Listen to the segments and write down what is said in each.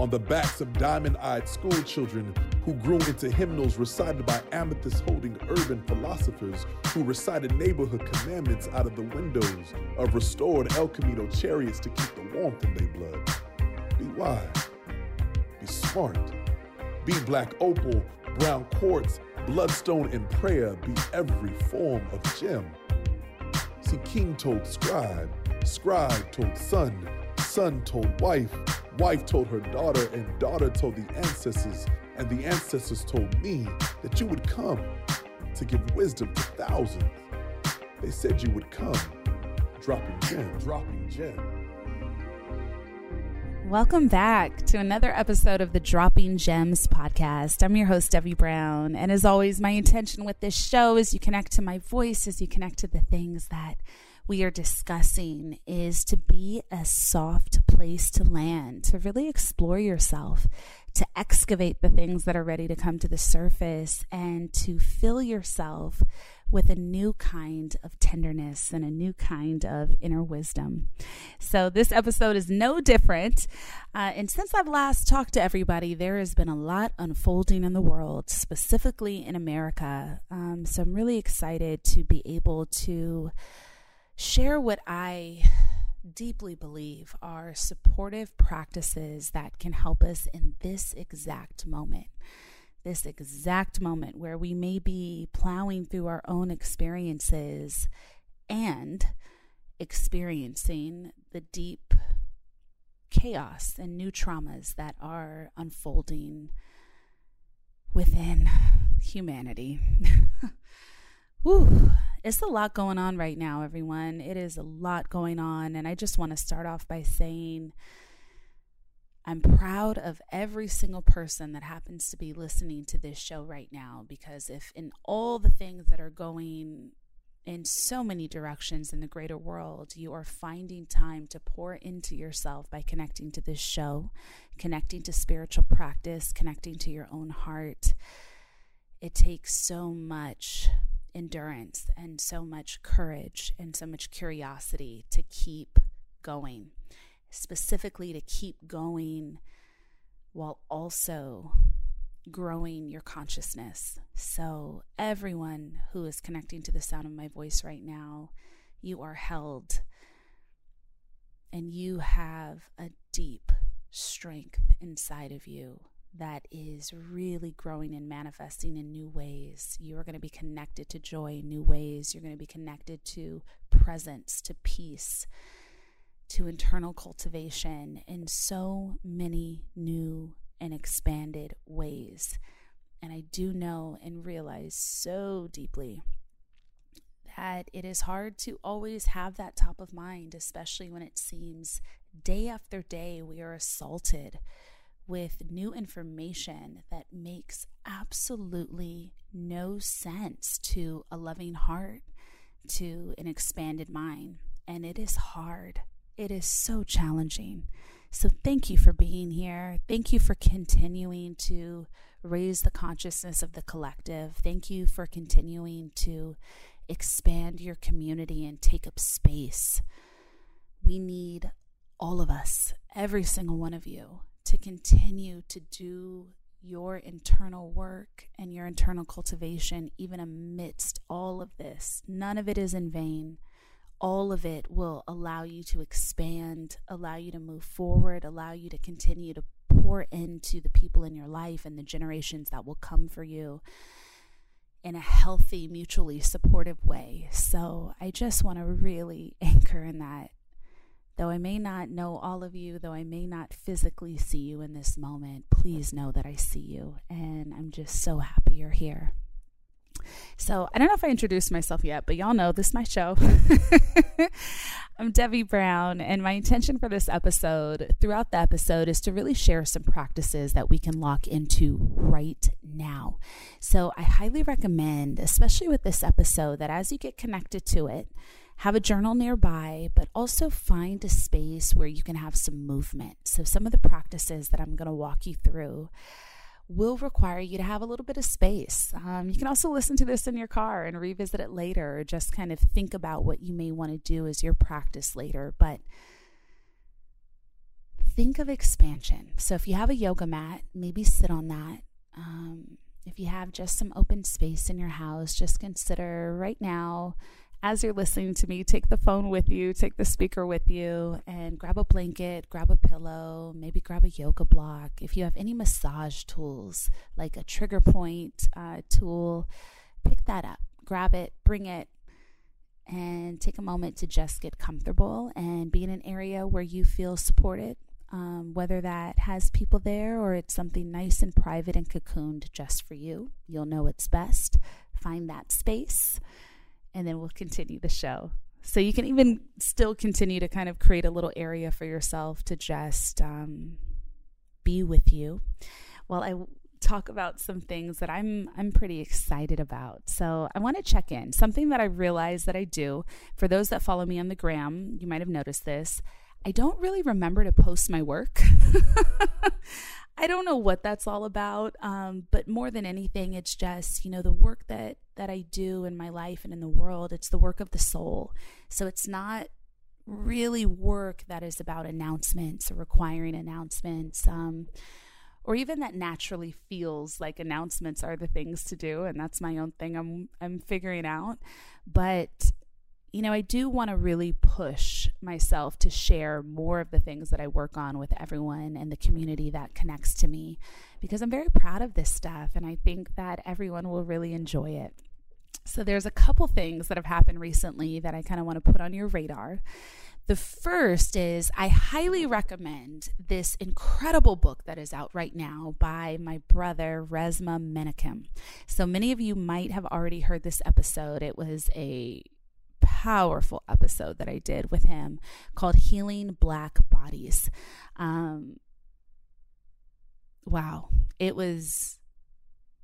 On the backs of diamond eyed school children who grew into hymnals recited by amethyst holding urban philosophers who recited neighborhood commandments out of the windows of restored El Camino chariots to keep the warmth in their blood. Be wise. Be smart. Be black opal, brown quartz, bloodstone, and prayer. Be every form of gem. See, king told scribe, scribe told son, son told wife, wife told her daughter, and daughter told the ancestors, and the ancestors told me that you would come to give wisdom to thousands. They said you would come, dropping gem, dropping gem. Welcome back to another episode of the Dropping Gems podcast. I'm your host, Debbie Brown. And as always, my intention with this show is you connect to my voice, as you connect to the things that we are discussing, is to be a soft place to land, to really explore yourself, to excavate the things that are ready to come to the surface, and to fill yourself with a new kind of tenderness and a new kind of inner wisdom. So, this episode is no different. Uh, and since I've last talked to everybody, there has been a lot unfolding in the world, specifically in America. Um, so, I'm really excited to be able to share what I deeply believe are supportive practices that can help us in this exact moment. This exact moment where we may be plowing through our own experiences and experiencing the deep chaos and new traumas that are unfolding within humanity. Whew. It's a lot going on right now, everyone. It is a lot going on. And I just want to start off by saying I'm proud of every single person that happens to be listening to this show right now because if in all the things that are going in so many directions in the greater world, you are finding time to pour into yourself by connecting to this show, connecting to spiritual practice, connecting to your own heart. It takes so much endurance and so much courage and so much curiosity to keep going, specifically to keep going while also growing your consciousness. So, everyone who is connecting to the sound of my voice right now, you are held and you have a deep strength inside of you that is really growing and manifesting in new ways. You are going to be connected to joy in new ways. You're going to be connected to presence, to peace, to internal cultivation in so many new and expanded ways. And I do know and realize so deeply that it is hard to always have that top of mind, especially when it seems day after day we are assaulted with new information that makes absolutely no sense to a loving heart, to an expanded mind. And it is hard. It is so challenging. So, thank you for being here. Thank you for continuing to raise the consciousness of the collective. Thank you for continuing to expand your community and take up space. We need all of us, every single one of you, to continue to do your internal work and your internal cultivation, even amidst all of this. None of it is in vain all of it will allow you to expand, allow you to move forward, allow you to continue to pour into the people in your life and the generations that will come for you in a healthy, mutually supportive way. So I just want to really anchor in that. Though I may not know all of you, though I may not physically see you in this moment, please know that I see you. And I'm just so happy you're here. So I don't know if I introduced myself yet, but y'all know this is my show. I'm Debbie Brown, and my intention for this episode, throughout the episode, is to really share some practices that we can lock into right now. So I highly recommend, especially with this episode, that as you get connected to it, have a journal nearby, but also find a space where you can have some movement. So, some of the practices that I'm going to walk you through will require you to have a little bit of space. Um, you can also listen to this in your car and revisit it later, or just kind of think about what you may want to do as your practice later. But think of expansion. So if you have a yoga mat, maybe sit on that. Um, if you have just some open space in your house, just consider right now as you're listening to me, take the phone with you, take the speaker with you, and grab a blanket, grab a pillow, maybe grab a yoga block. If you have any massage tools, like a trigger point uh, tool, pick that up, grab it, bring it, and take a moment to just get comfortable and be in an area where you feel supported. Um, whether that has people there or it's something nice and private and cocooned just for you, you'll know it's best. Find that space and then we'll continue the show. So you can even still continue to kind of create a little area for yourself to just um, be with you while I talk about some things that I'm I'm pretty excited about. So I want to check in. Something that I realize that I do for those that follow me on the gram, you might have noticed this. I don't really remember to post my work. I don't know what that's all about, um, but more than anything, it's just you know the work that that I do in my life and in the world. It's the work of the soul. So it's not really work that is about announcements or requiring announcements. Um, or even that naturally feels like announcements are the things to do and that's my own thing I'm I'm figuring out but you know, I do want to really push myself to share more of the things that I work on with everyone and the community that connects to me because I'm very proud of this stuff and I think that everyone will really enjoy it. So, there's a couple things that have happened recently that I kind of want to put on your radar. The first is I highly recommend this incredible book that is out right now by my brother, Resmaa Menakem. So many of you might have already heard this episode. It was a powerful episode that I did with him called Healing Black Bodies. Um, wow. It was,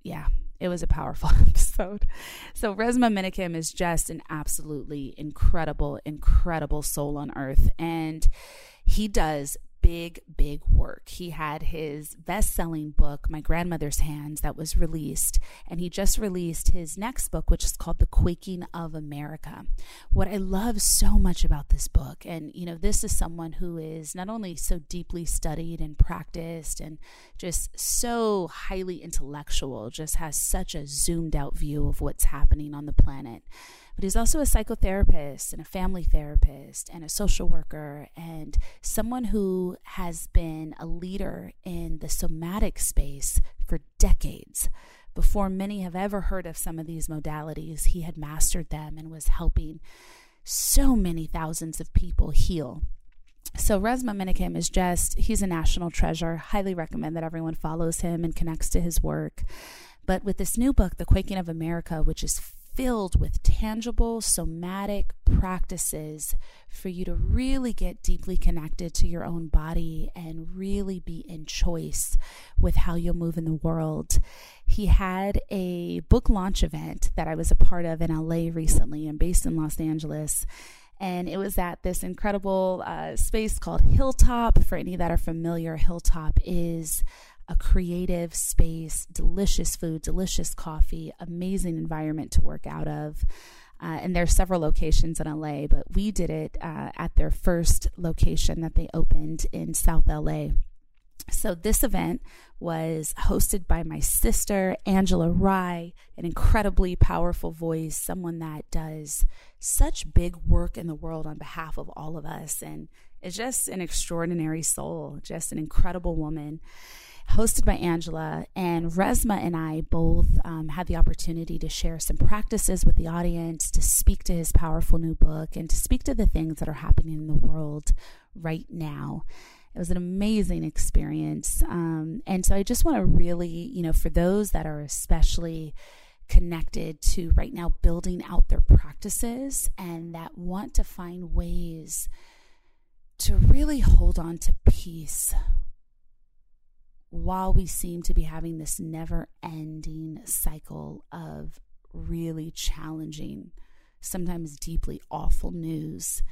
yeah, it was a powerful episode. So Resmaa Menakem is just an absolutely incredible, incredible soul on earth. And he does big, big work. He had his best selling book, My Grandmother's Hands, that was released. And he just released his next book, which is called The Quaking of America. What I love so much about this book, and you know, this is someone who is not only so deeply studied and practiced and just so highly intellectual, just has such a zoomed out view of what's happening on the planet but he's also a psychotherapist and a family therapist and a social worker and someone who has been a leader in the somatic space for decades. Before many have ever heard of some of these modalities, he had mastered them and was helping so many thousands of people heal. So Resmaa Menakem is just, he's a national treasure. Highly recommend that everyone follows him and connects to his work. But with this new book, The Quaking of America, which is filled with tangible somatic practices for you to really get deeply connected to your own body and really be in choice with how you'll move in the world. He had a book launch event that I was a part of in LA recently and based in Los Angeles. And it was at this incredible uh, space called Hilltop. For any that are familiar, Hilltop is a creative space, delicious food, delicious coffee, amazing environment to work out of. Uh, and there are several locations in LA, but we did it uh, at their first location that they opened in South LA. So, this event was hosted by my sister, Angela Rye, an incredibly powerful voice, someone that does such big work in the world on behalf of all of us, and is just an extraordinary soul, just an incredible woman hosted by Angela. And Resmaa and I both um, had the opportunity to share some practices with the audience, to speak to his powerful new book, and to speak to the things that are happening in the world right now. It was an amazing experience. Um, and so I just want to really, you know, for those that are especially connected to right now building out their practices and that want to find ways to really hold on to peace while we seem to be having this never ending cycle of really challenging, sometimes deeply awful news,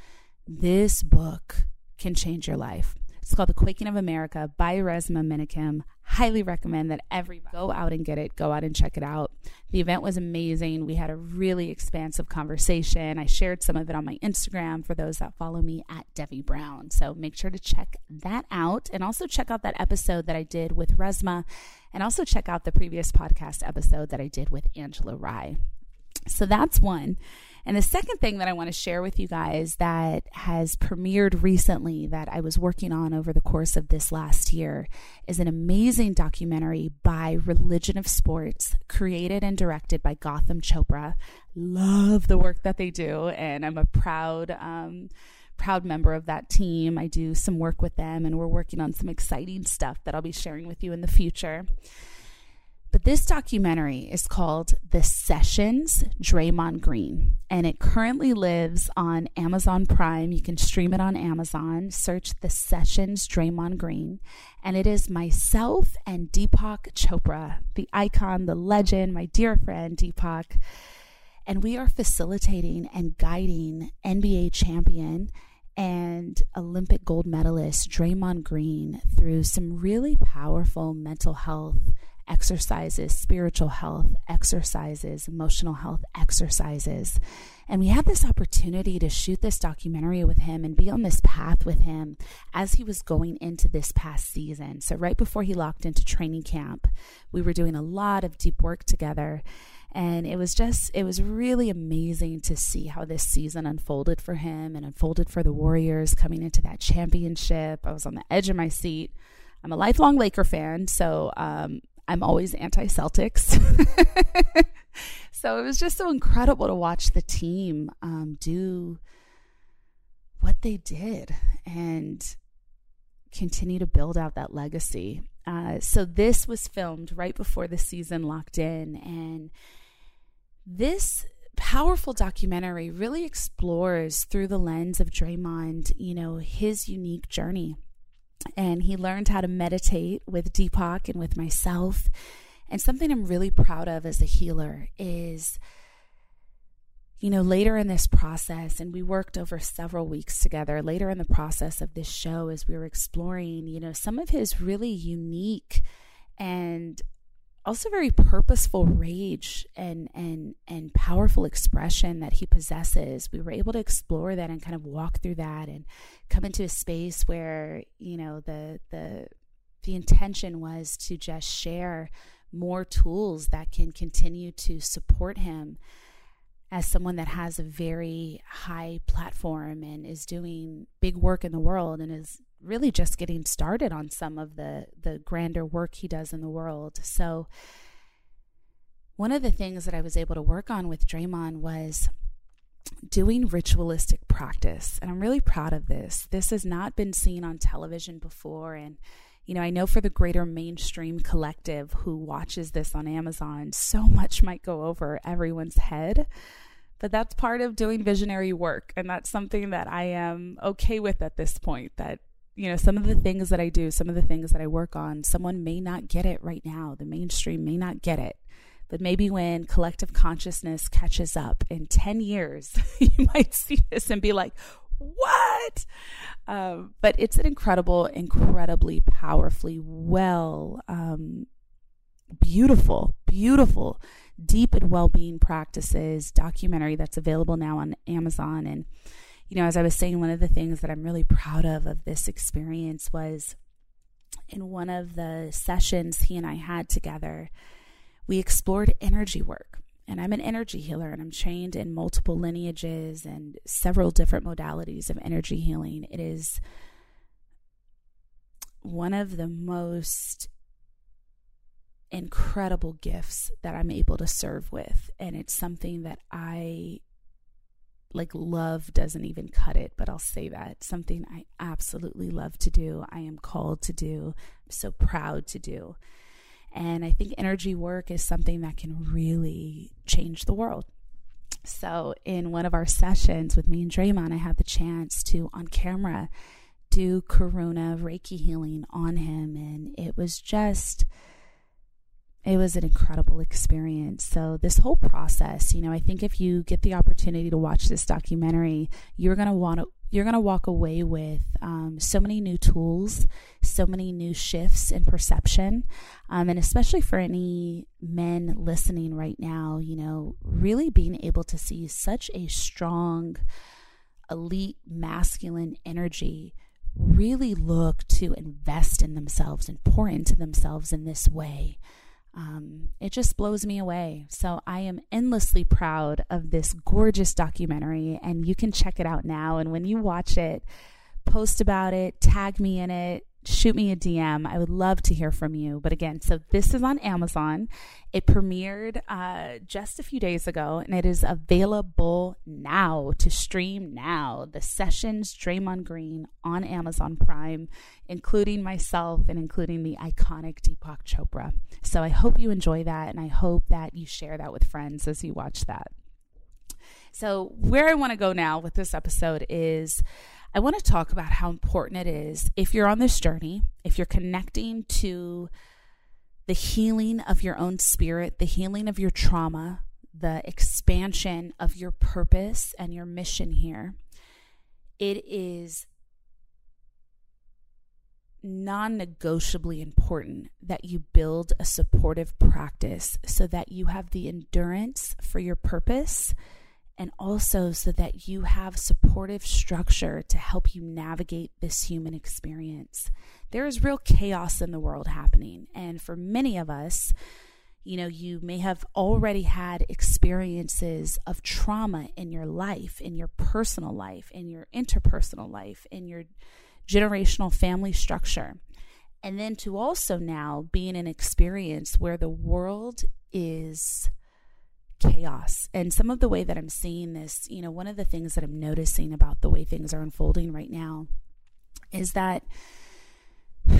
this book can change your life. It's called The Quaking of America by Resmaa Menakem. Highly recommend that everybody go out and get it, go out and check it out. The event was amazing. We had a really expansive conversation. I shared some of it on my Instagram for those that follow me at Debbie Brown. So make sure to check that out and also check out that episode that I did with Resmaa and also check out the previous podcast episode that I did with Angela Rye. So that's one. And the second thing that I want to share with you guys that has premiered recently that I was working on over the course of this last year is an amazing documentary by Religion of Sports, created and directed by Gotham Chopra. Love the work that they do, and I'm a proud. Um, proud member of that team. I do some work with them, and we're working on some exciting stuff that I'll be sharing with you in the future. But this documentary is called The Sessions Draymond Green, and it currently lives on Amazon Prime. You can stream it on Amazon. Search The Sessions Draymond Green, and it is myself and Deepak Chopra, the icon, the legend, my dear friend Deepak. And we are facilitating and guiding NBA champion and Olympic gold medalist Draymond Green through some really powerful mental health exercises, spiritual health exercises, emotional health exercises. And we had this opportunity to shoot this documentary with him and be on this path with him as he was going into this past season. So, right before he locked into training camp, we were doing a lot of deep work together. And it was just, it was really amazing to see how this season unfolded for him and unfolded for the Warriors coming into that championship. I was on the edge of my seat. I'm a lifelong Laker fan, so um, I'm always anti Celtics. so it was just so incredible to watch the team um, do what they did and continue to build out that legacy. Uh, so this was filmed right before the season locked in, and this powerful documentary really explores through the lens of Draymond, you know, his unique journey. And he learned how to meditate with Deepak and with myself. And something I'm really proud of as a healer is, you know, later in this process, and we worked over several weeks together, later in the process of this show, as we were exploring, you know, some of his really unique and also very purposeful rage and and and powerful expression that he possesses. We were able to explore that and kind of walk through that and come into a space where you know the the the intention was to just share more tools that can continue to support him as someone that has a very high platform and is doing big work in the world and is really just getting started on some of the the grander work he does in the world. So one of the things that I was able to work on with Draymond was doing ritualistic practice. And I'm really proud of this. This has not been seen on television before and you know, I know for the greater mainstream collective who watches this on Amazon, so much might go over everyone's head. But that's part of doing visionary work. And that's something that I am okay with at this point. That, you know, some of the things that I do, some of the things that I work on, someone may not get it right now. The mainstream may not get it. But maybe when collective consciousness catches up in 10 years, you might see this and be like, what? Um, but it's an incredible, incredibly powerfully well, um, beautiful, beautiful, deep and well being practices documentary that's available now on Amazon. And, you know, as I was saying, one of the things that I'm really proud of of this experience was in one of the sessions he and I had together, we explored energy work and I'm an energy healer and I'm trained in multiple lineages and several different modalities of energy healing. It is one of the most incredible gifts that I'm able to serve with. And it's something that I like love doesn't even cut it, but I'll say that something I absolutely love to do. I am called to do. I'm so proud to do. And I think energy work is something that can really change the world. So, in one of our sessions with me and Draymond, I had the chance to, on camera, do Karuna Reiki healing on him. And it was just, it was an incredible experience. So, this whole process, you know, I think if you get the opportunity to watch this documentary, you're going to want to you're going to walk away with um, so many new tools, so many new shifts in perception. Um, and especially for any men listening right now, you know, really being able to see such a strong, elite, masculine energy really look to invest in themselves and pour into themselves in this way um, it just blows me away. So I am endlessly proud of this gorgeous documentary, and you can check it out now. And when you watch it, post about it, tag me in it, shoot me a DM. I would love to hear from you. But again, so this is on Amazon. It premiered uh, just a few days ago and it is available now to stream now. The Sessions Draymond Green on Amazon Prime, including myself and including the iconic Deepak Chopra. So I hope you enjoy that and I hope that you share that with friends as you watch that. So, where I want to go now with this episode is I want to talk about how important it is if you're on this journey, if you're connecting to the healing of your own spirit, the healing of your trauma, the expansion of your purpose and your mission here. It is non negotiably important that you build a supportive practice so that you have the endurance for your purpose and also so that you have supportive structure to help you navigate this human experience. There is real chaos in the world happening, and for many of us, you know, you may have already had experiences of trauma in your life, in your personal life, in your interpersonal life, in your generational family structure. And then to also now be in an experience where the world is chaos. And some of the way that I'm seeing this, you know, one of the things that I'm noticing about the way things are unfolding right now is that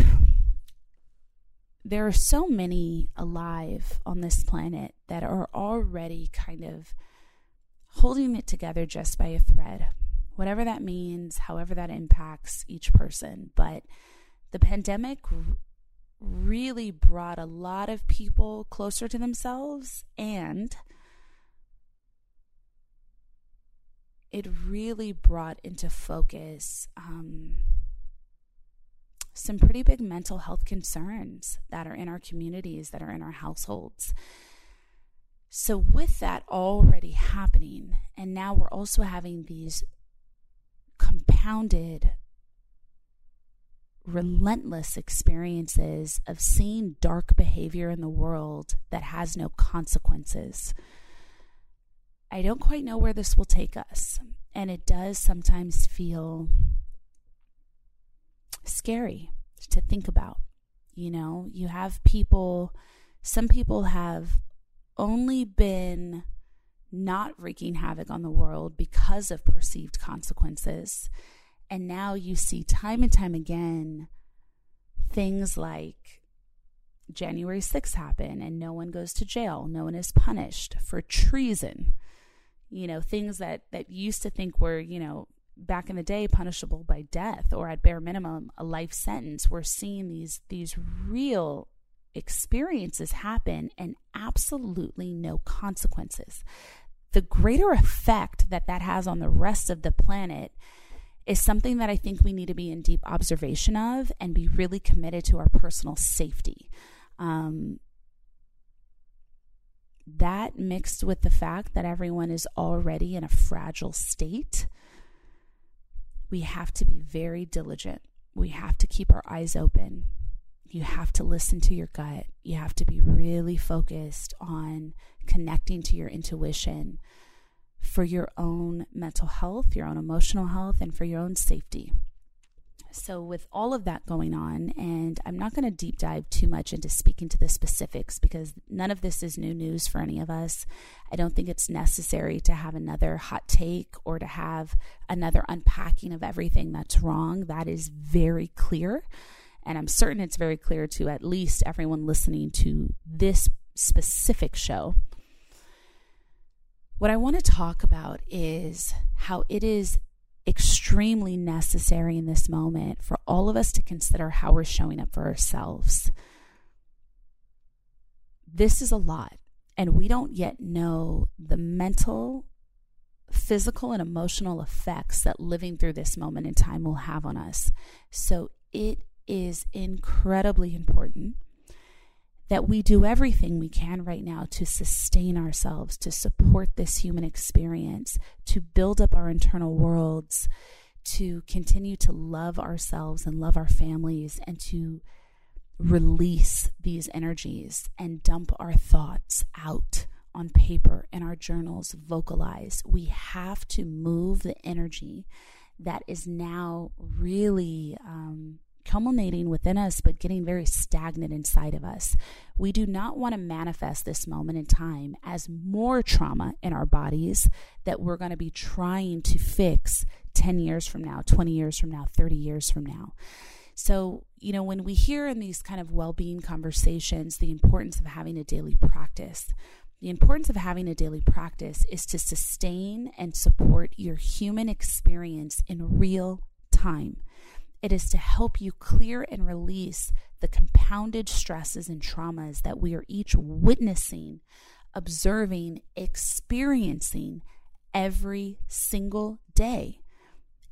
there are so many alive on this planet that are already kind of holding it together just by a thread, whatever that means, however that impacts each person. But the pandemic really brought a lot of people closer to themselves and it really brought into focus um, some pretty big mental health concerns that are in our communities, that are in our households. So, with that already happening, and now we're also having these compounded, relentless experiences of seeing dark behavior in the world that has no consequences. I don't quite know where this will take us. And it does sometimes feel scary to think about. You know, you have people, some people have only been not wreaking havoc on the world because of perceived consequences. And now you see time and time again things like January 6th happen and no one goes to jail, no one is punished for treason. You know, things that that used to think were, you know, back in the day punishable by death or at bare minimum a life sentence we're seeing these these real experiences happen and absolutely no consequences the greater effect that that has on the rest of the planet is something that I think we need to be in deep observation of and be really committed to our personal safety. Um, that mixed with the fact that everyone is already in a fragile state we have to be very diligent. We have to keep our eyes open. You have to listen to your gut. You have to be really focused on connecting to your intuition for your own mental health, your own emotional health, and for your own safety. So, with all of that going on, and I'm not going to deep dive too much into speaking to the specifics because none of this is new news for any of us. I don't think it's necessary to have another hot take or to have another unpacking of everything that's wrong. That is very clear. And I'm certain it's very clear to at least everyone listening to this specific show. What I want to talk about is how it is extremely necessary in this moment for all of us to consider how we're showing up for ourselves. This is a lot, and we don't yet know the mental, physical, and emotional effects that living through this moment in time will have on us. So it is incredibly important that we do everything we can right now to sustain ourselves, to support this human experience, to build up our internal worlds, to continue to love ourselves and love our families, and to release these energies and dump our thoughts out on paper in our journals, vocalize. We have to move the energy that is now really um, culminating within us, but getting very stagnant inside of us. We do not want to manifest this moment in time as more trauma in our bodies that we're going to be trying to fix 10 years from now, 20 years from now, 30 years from now. So, you know, when we hear in these kind of well being conversations the importance of having a daily practice, the importance of having a daily practice is to sustain and support your human experience in real time. It is to help you clear and release the compounded stresses and traumas that we are each witnessing, observing, experiencing every single day.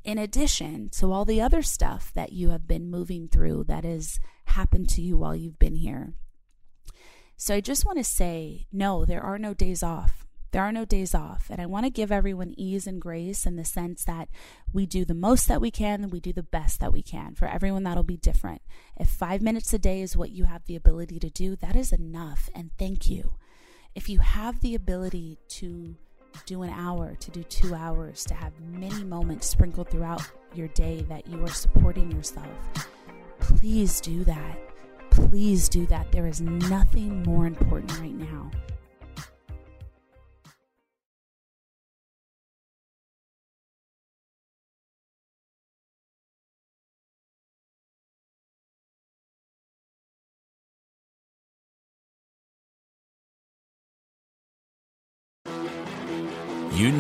In addition to all the other stuff that you have been moving through that has happened to you while you've been here. So I just want to say no, there are no days off. There are no days off. And I want to give everyone ease and grace in the sense that we do the most that we can and we do the best that we can. For everyone, that'll be different. If five minutes a day is what you have the ability to do, that is enough. And thank you. If you have the ability to do an hour, to do two hours, to have many moments sprinkled throughout your day that you are supporting yourself, please do that. Please do that. There is nothing more important right now.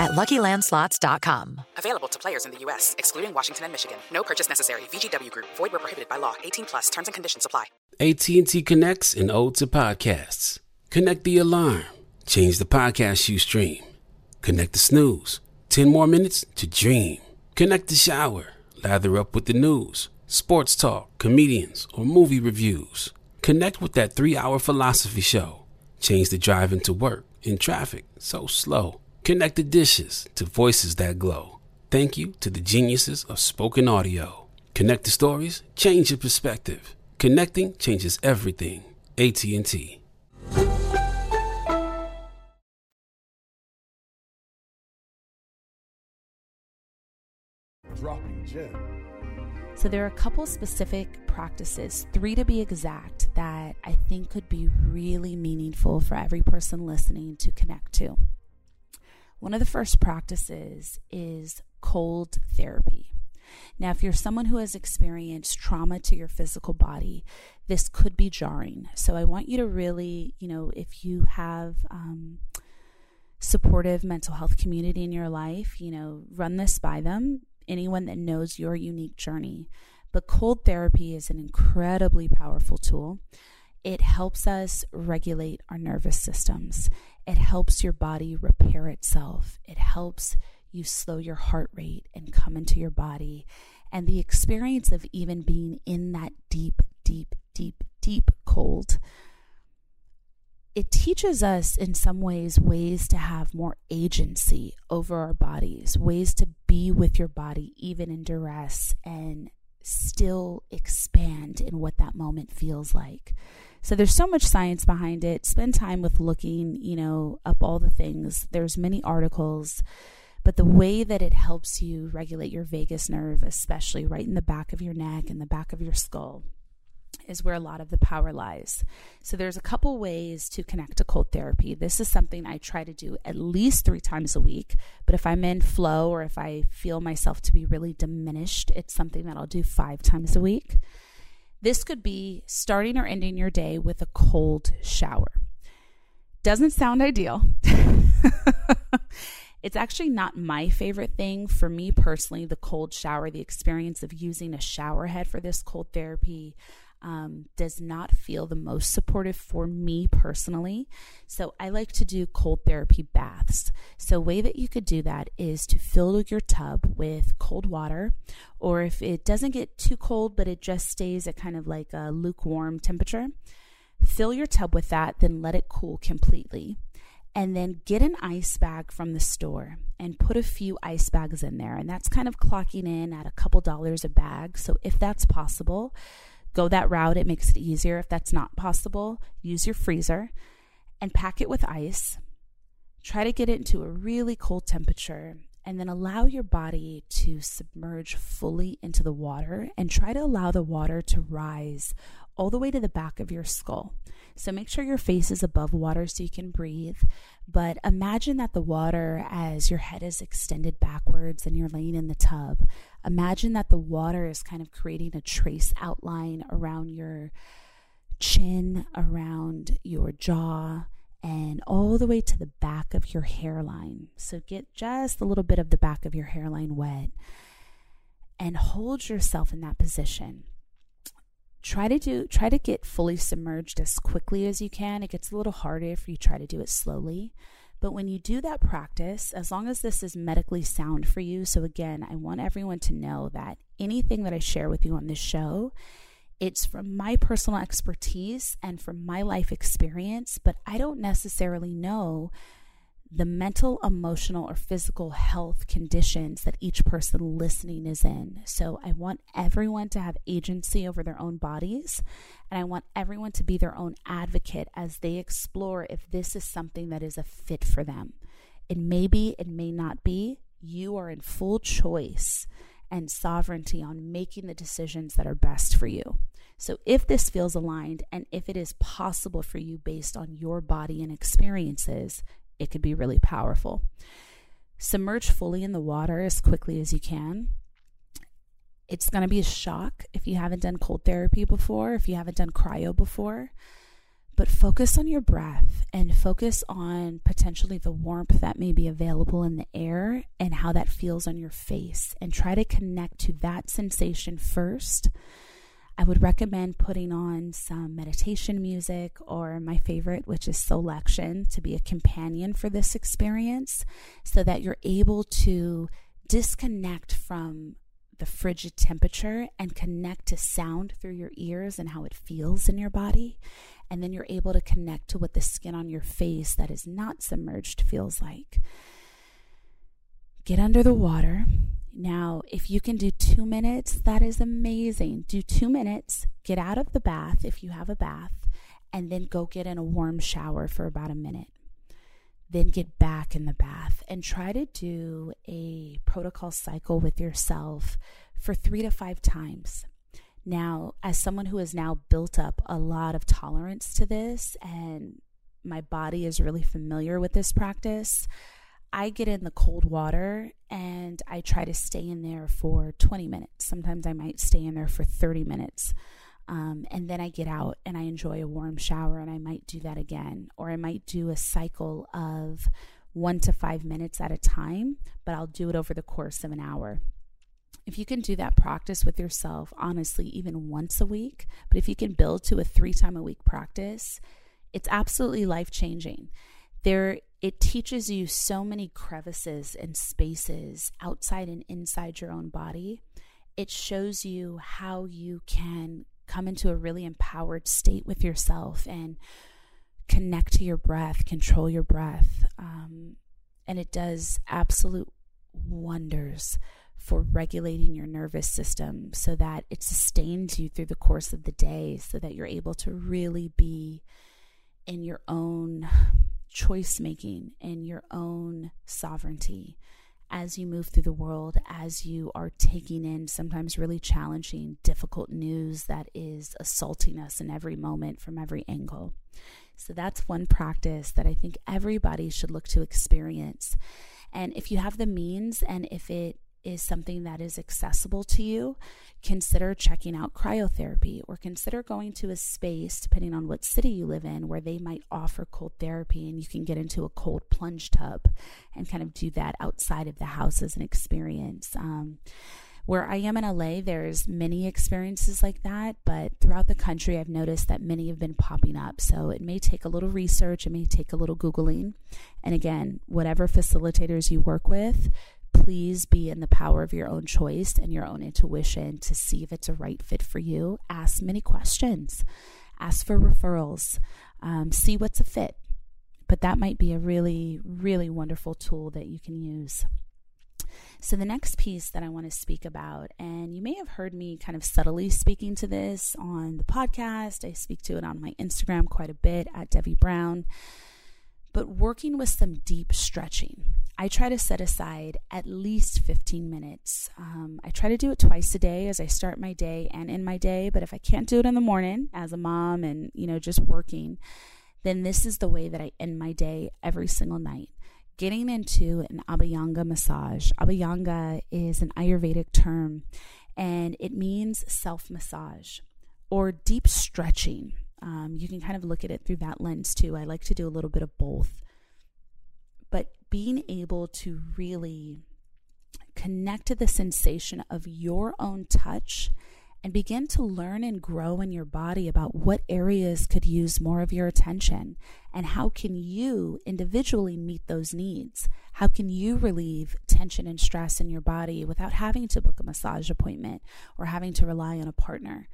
at luckylandslots.com. Available to players in the U.S., excluding Washington and Michigan. No purchase necessary. VGW Group, void where prohibited by law. 18 plus terms and conditions apply. AT&T connects and ode to podcasts. Connect the alarm. Change the podcast you stream. Connect the snooze. 10 more minutes to dream. Connect the shower. Lather up with the news, sports talk, comedians, or movie reviews. Connect with that three hour philosophy show. Change the drive into work in traffic so slow. Connect the dishes to voices that glow. Thank you to the geniuses of spoken audio. Connect the stories, change your perspective. Connecting changes everything. AT&T. Dropping gem. So there are a couple specific practices, three to be exact, that I think could be really meaningful for every person listening to connect to. One of the first practices is cold therapy. Now, if you're someone who has experienced trauma to your physical body, this could be jarring. So I want you to really, you know, if you have um, supportive mental health community in your life, you know, run this by them. Anyone that knows your unique journey. But cold therapy is an incredibly powerful tool. It helps us regulate our nervous systems. It helps your body repair itself. It helps you slow your heart rate and come into your body. And the experience of even being in that deep, deep, deep, deep cold, it teaches us in some ways ways to have more agency over our bodies, ways to be with your body even in duress and still expand in what that moment feels like. So there's so much science behind it. Spend time with looking, you know, up all the things. There's many articles, but the way that it helps you regulate your vagus nerve, especially right in the back of your neck and the back of your skull, is where a lot of the power lies. So there's a couple ways to connect to cold therapy. This is something I try to do at least 3 times a week, but if I'm in flow or if I feel myself to be really diminished, it's something that I'll do 5 times a week. This could be starting or ending your day with a cold shower. Doesn't sound ideal. it's actually not my favorite thing. For me personally, the cold shower, the experience of using a shower head for this cold therapy, um, does not feel the most supportive for me personally. So I like to do cold therapy baths. So way that you could do that is to fill your tub with cold water, or if it doesn't get too cold, but it just stays at kind of like a lukewarm temperature, fill your tub with that, then let it cool completely and then get an ice bag from the store and put a few ice bags in there. And that's kind of clocking in at a couple dollars a bag. So if that's possible, go that route. It makes it easier. If that's not possible, use your freezer and pack it with ice. Try to get it into a really cold temperature and then allow your body to submerge fully into the water and try to allow the water to rise all the way to the back of your skull. So make sure your face is above water so you can breathe. But imagine that the water, as your head is extended backwards and you're laying in the tub, imagine that the water is kind of creating a trace outline around your chin, around your jaw, and all the way to the back of your hairline. So get just a little bit of the back of your hairline wet and hold yourself in that position. Try to do try to get fully submerged as quickly as you can. It gets a little harder if you try to do it slowly but when you do that practice as long as this is medically sound for you so again i want everyone to know that anything that i share with you on this show it's from my personal expertise and from my life experience but i don't necessarily know the mental, emotional, or physical health conditions that each person listening is in. So I want everyone to have agency over their own bodies, and I want everyone to be their own advocate as they explore if this is something that is a fit for them. It may be, it may not be. You are in full choice and sovereignty on making the decisions that are best for you. So, if this feels aligned and if it is possible for you based on your body and experiences, it could be really powerful. Submerge fully in the water as quickly as you can. It's going to be a shock if you haven't done cold therapy before, if you haven't done cryo before. But focus on your breath and focus on potentially the warmth that may be available in the air and how that feels on your face. And try to connect to that sensation first I would recommend putting on some meditation music or my favorite, which is Soulection, to be a companion for this experience so that you're able to disconnect from the frigid temperature and connect to sound through your ears and how it feels in your body. And then you're able to connect to what the skin on your face that is not submerged feels like. Get under the water now, if you can do two minutes, that is amazing. Do two minutes, get out of the bath if you have a bath, and then go get in a warm shower for about a minute. Then get back in the bath and try to do a protocol cycle with yourself for three to five times. Now, as someone who has now built up a lot of tolerance to this and my body is really familiar with this practice, I get in the cold water and I try to stay in there for 20 minutes. Sometimes I might stay in there for 30 minutes. Um, and then I get out and I enjoy a warm shower and I might do that again. Or I might do a cycle of one to five minutes at a time, but I'll do it over the course of an hour. If you can do that practice with yourself, honestly, even once a week, but if you can build to a three time a week practice, it's absolutely life changing. There it teaches you so many crevices and spaces outside and inside your own body. It shows you how you can come into a really empowered state with yourself and connect to your breath, control your breath. Um, and it does absolute wonders for regulating your nervous system so that it sustains you through the course of the day so that you're able to really be in your own choice making and your own sovereignty as you move through the world, as you are taking in sometimes really challenging, difficult news that is assaulting us in every moment from every angle. So that's one practice that I think everybody should look to experience. And if you have the means and if it is something that is accessible to you, consider checking out cryotherapy or consider going to a space, depending on what city you live in, where they might offer cold therapy and you can get into a cold plunge tub and kind of do that outside of the house as an experience. Um, Where I am in LA, there's many experiences like that, but throughout the country, I've noticed that many have been popping up. So it may take a little research, it may take a little Googling. And again, whatever facilitators you work with, please be in the power of your own choice and your own intuition to see if it's a right fit for you. Ask many questions, ask for referrals, um, see what's a fit. But that might be a really, really wonderful tool that you can use. So, the next piece that I want to speak about, and you may have heard me kind of subtly speaking to this on the podcast, I speak to it on my Instagram quite a bit at Debbie Brown, but working with some deep stretching. I try to set aside at least 15 minutes. Um, I try to do it twice a day as I start my day and in my day, but if I can't do it in the morning as a mom and, you know, just working, then this is the way that I end my day every single night getting into an Abhyanga massage. Abhyanga is an Ayurvedic term and it means self massage or deep stretching. Um, you can kind of look at it through that lens too. I like to do a little bit of both. But being able to really connect to the sensation of your own touch and begin to learn and grow in your body about what areas could use more of your attention and how can you individually meet those needs? How can you relieve tension and stress in your body without having to book a massage appointment or having to rely on a partner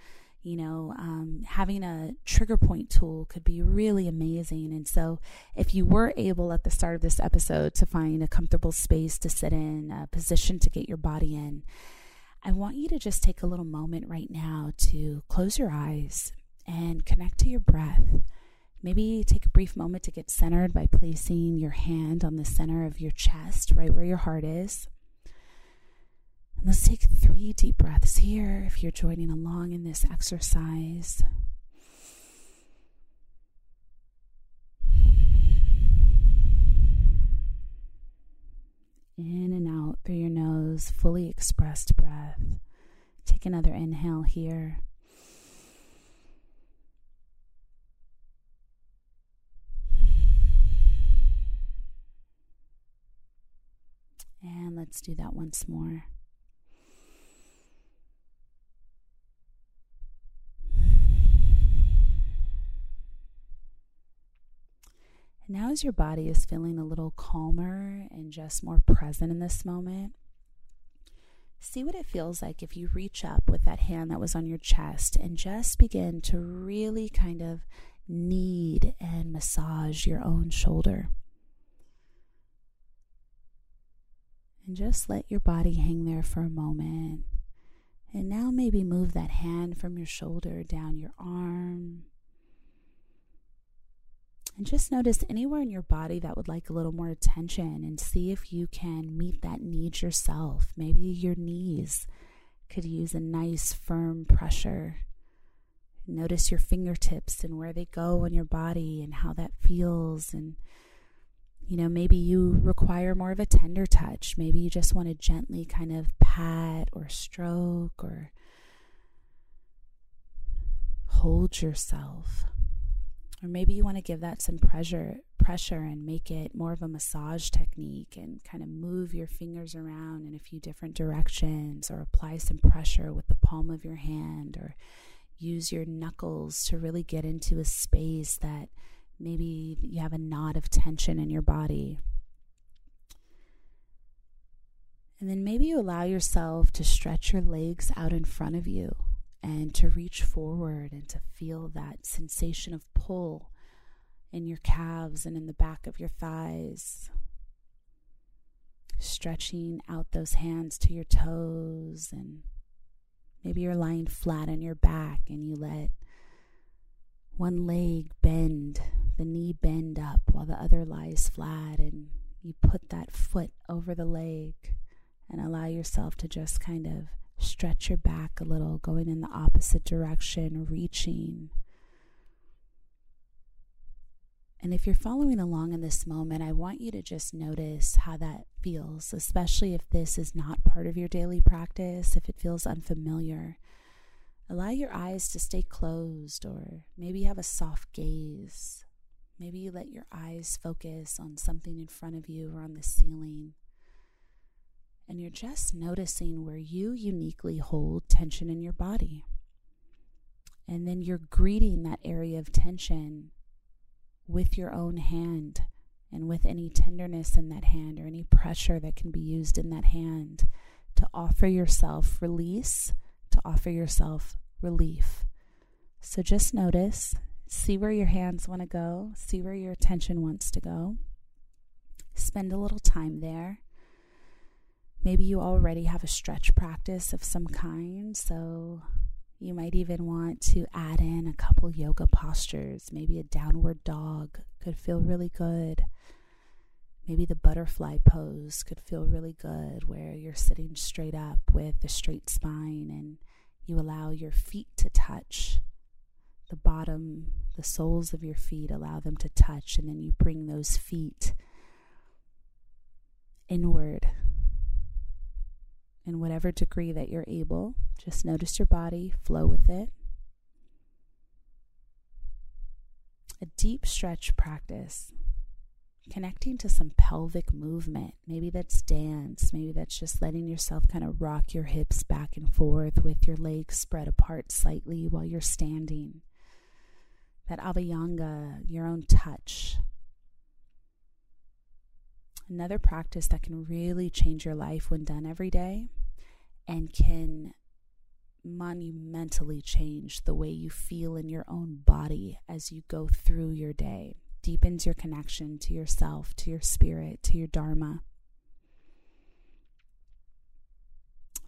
you know um, having a trigger point tool could be really amazing and so if you were able at the start of this episode to find a comfortable space to sit in a position to get your body in I want you to just take a little moment right now to close your eyes and connect to your breath. Maybe take a brief moment to get centered by placing your hand on the center of your chest, right where your heart is. And let's take three deep breaths here if you're joining along in this exercise. In and out through your nose, fully expressed breath. Take another inhale here. And let's do that once more. Now, as your body is feeling a little calmer and just more present in this moment, see what it feels like if you reach up with that hand that was on your chest and just begin to really kind of knead and massage your own shoulder. And just let your body hang there for a moment. And now maybe move that hand from your shoulder down your arm and just notice anywhere in your body that would like a little more attention and see if you can meet that need yourself. Maybe your knees could use a nice, firm pressure. Notice your fingertips and where they go on your body and how that feels. And, you know, maybe you require more of a tender touch. Maybe you just want to gently kind of pat or stroke or hold yourself. Or maybe you want to give that some pressure pressure and make it more of a massage technique and kind of move your fingers around in a few different directions or apply some pressure with the palm of your hand or use your knuckles to really get into a space that maybe you have a knot of tension in your body. And then maybe you allow yourself to stretch your legs out in front of you and to reach forward and to feel that sensation of pull in your calves and in the back of your thighs. Stretching out those hands to your toes, and maybe you're lying flat on your back and you let one leg bend, the knee bend up while the other lies flat, and you put that foot over the leg and allow yourself to just kind of Stretch your back a little, going in the opposite direction, reaching. And if you're following along in this moment, I want you to just notice how that feels, especially if this is not part of your daily practice, if it feels unfamiliar. Allow your eyes to stay closed, or maybe have a soft gaze. Maybe you let your eyes focus on something in front of you or on the ceiling. And you're just noticing where you uniquely hold tension in your body. And then you're greeting that area of tension with your own hand and with any tenderness in that hand or any pressure that can be used in that hand to offer yourself release, to offer yourself relief. So just notice, see where your hands want to go, see where your attention wants to go. Spend a little time there. Maybe you already have a stretch practice of some kind, so you might even want to add in a couple yoga postures. Maybe a downward dog could feel really good. Maybe the butterfly pose could feel really good, where you're sitting straight up with a straight spine and you allow your feet to touch the bottom, the soles of your feet, allow them to touch, and then you bring those feet inward in whatever degree that you're able. Just notice your body, flow with it. A deep stretch practice, connecting to some pelvic movement. Maybe that's dance, maybe that's just letting yourself kind of rock your hips back and forth with your legs spread apart slightly while you're standing. That abhyanga, your own touch, Another practice that can really change your life when done every day and can monumentally change the way you feel in your own body as you go through your day. Deepens your connection to yourself, to your spirit, to your Dharma.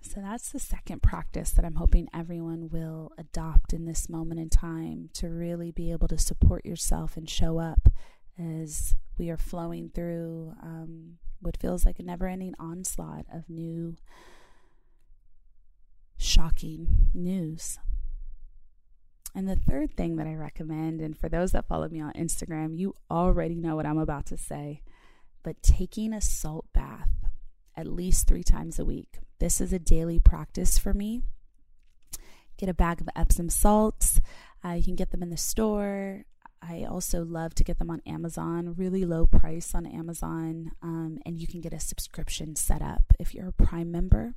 So that's the second practice that I'm hoping everyone will adopt in this moment in time to really be able to support yourself and show up as we are flowing through um, what feels like a never ending onslaught of new, shocking news. And the third thing that I recommend, and for those that follow me on Instagram, you already know what I'm about to say, but taking a salt bath at least three times a week. This is a daily practice for me. Get a bag of Epsom salts. Uh, you can get them in the store. I also love to get them on Amazon, really low price on Amazon. Um, and you can get a subscription set up if you're a Prime member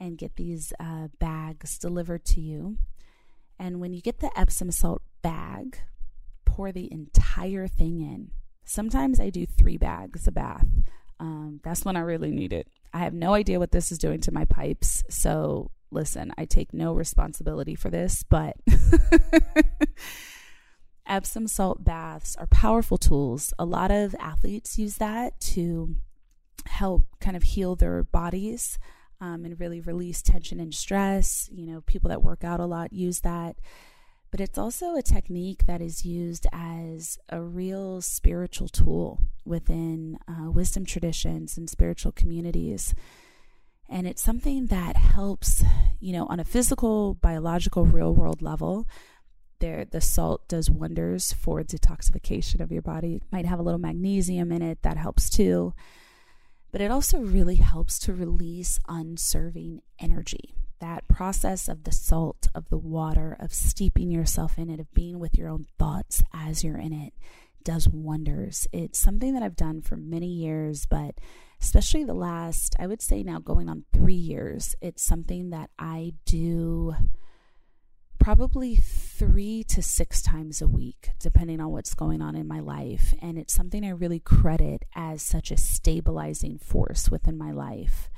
and get these uh, bags delivered to you. And when you get the Epsom salt bag, pour the entire thing in. Sometimes I do three bags a bath. Um, that's when I really need it. I have no idea what this is doing to my pipes. So, listen, I take no responsibility for this, but Epsom salt baths are powerful tools. A lot of athletes use that to help kind of heal their bodies um, and really release tension and stress. You know, people that work out a lot use that. But it's also a technique that is used as a real spiritual tool within uh, wisdom traditions and spiritual communities. And it's something that helps, you know, on a physical, biological, real world level, there the salt does wonders for detoxification of your body. It might have a little magnesium in it that helps too. But it also really helps to release unserving energy. That process of the salt, of the water, of steeping yourself in it, of being with your own thoughts as you're in it, does wonders. It's something that I've done for many years, but especially the last, I would say now going on three years, it's something that I do probably three to six times a week, depending on what's going on in my life. And it's something I really credit as such a stabilizing force within my life.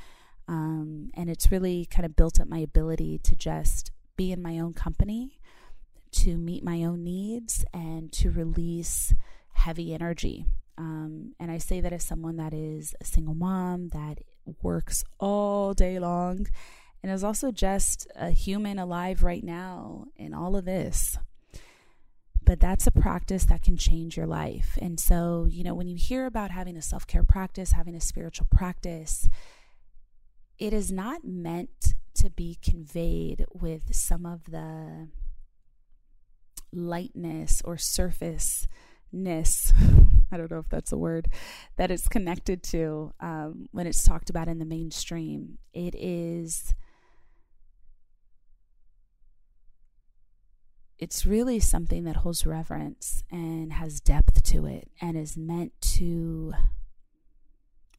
Um, and it's really kind of built up my ability to just be in my own company, to meet my own needs, and to release heavy energy. Um, and I say that as someone that is a single mom that works all day long and is also just a human alive right now in all of this. But that's a practice that can change your life. And so, you know, when you hear about having a self care practice, having a spiritual practice, it is not meant to be conveyed with some of the lightness or surfaceness. I don't know if that's a word that it's connected to um, when it's talked about in the mainstream. It is it's really something that holds reverence and has depth to it and is meant to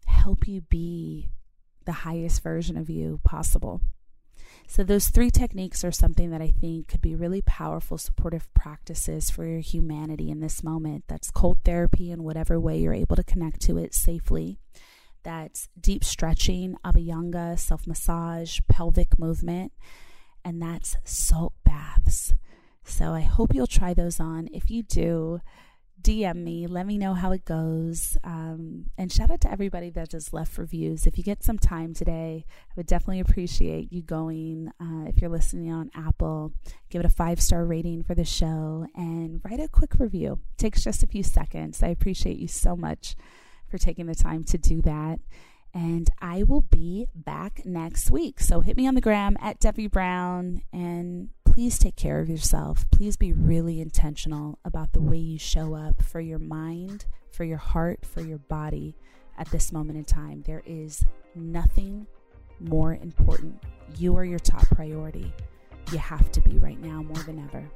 help you be the highest version of you possible. So, those three techniques are something that I think could be really powerful supportive practices for your humanity in this moment. That's cold therapy in whatever way you're able to connect to it safely. That's deep stretching, abhyanga, self massage, pelvic movement, and that's salt baths. So, I hope you'll try those on. If you do, DM me, let me know how it goes. Um, and shout out to everybody that just left reviews. If you get some time today, I would definitely appreciate you going. Uh, if you're listening on Apple, give it a five star rating for the show and write a quick review. It takes just a few seconds. I appreciate you so much for taking the time to do that. And I will be back next week. So hit me on the gram at Debbie Brown and please take care of yourself. Please be really intentional about the way you show up for your mind, for your heart, for your body at this moment in time. There is nothing more important. You are your top priority. You have to be right now more than ever.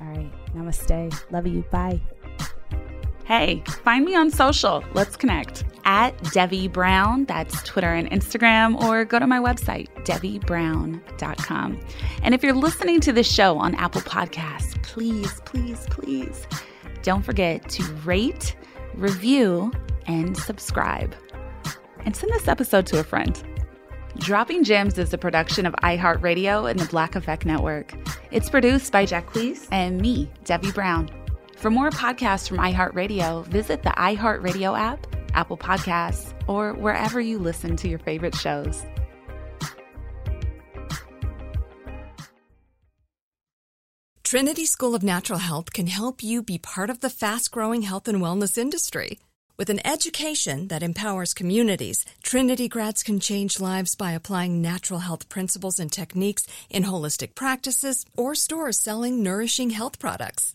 All right. Namaste. Love you. Bye. Hey, find me on social. Let's connect at Debbie Brown. That's Twitter and Instagram, or go to my website, DebbieBrown.com. And if you're listening to this show on Apple Podcasts, please, please, please don't forget to rate, review, and subscribe. And send this episode to a friend. Dropping Gems is a production of iHeartRadio and the Black Effect Network. It's produced by Jacquees and me, Debbie Brown. For more podcasts from iHeartRadio, visit the iHeartRadio app, Apple Podcasts, or wherever you listen to your favorite shows. Trinity School of Natural Health can help you be part of the fast growing health and wellness industry. With an education that empowers communities, Trinity grads can change lives by applying natural health principles and techniques in holistic practices or stores selling nourishing health products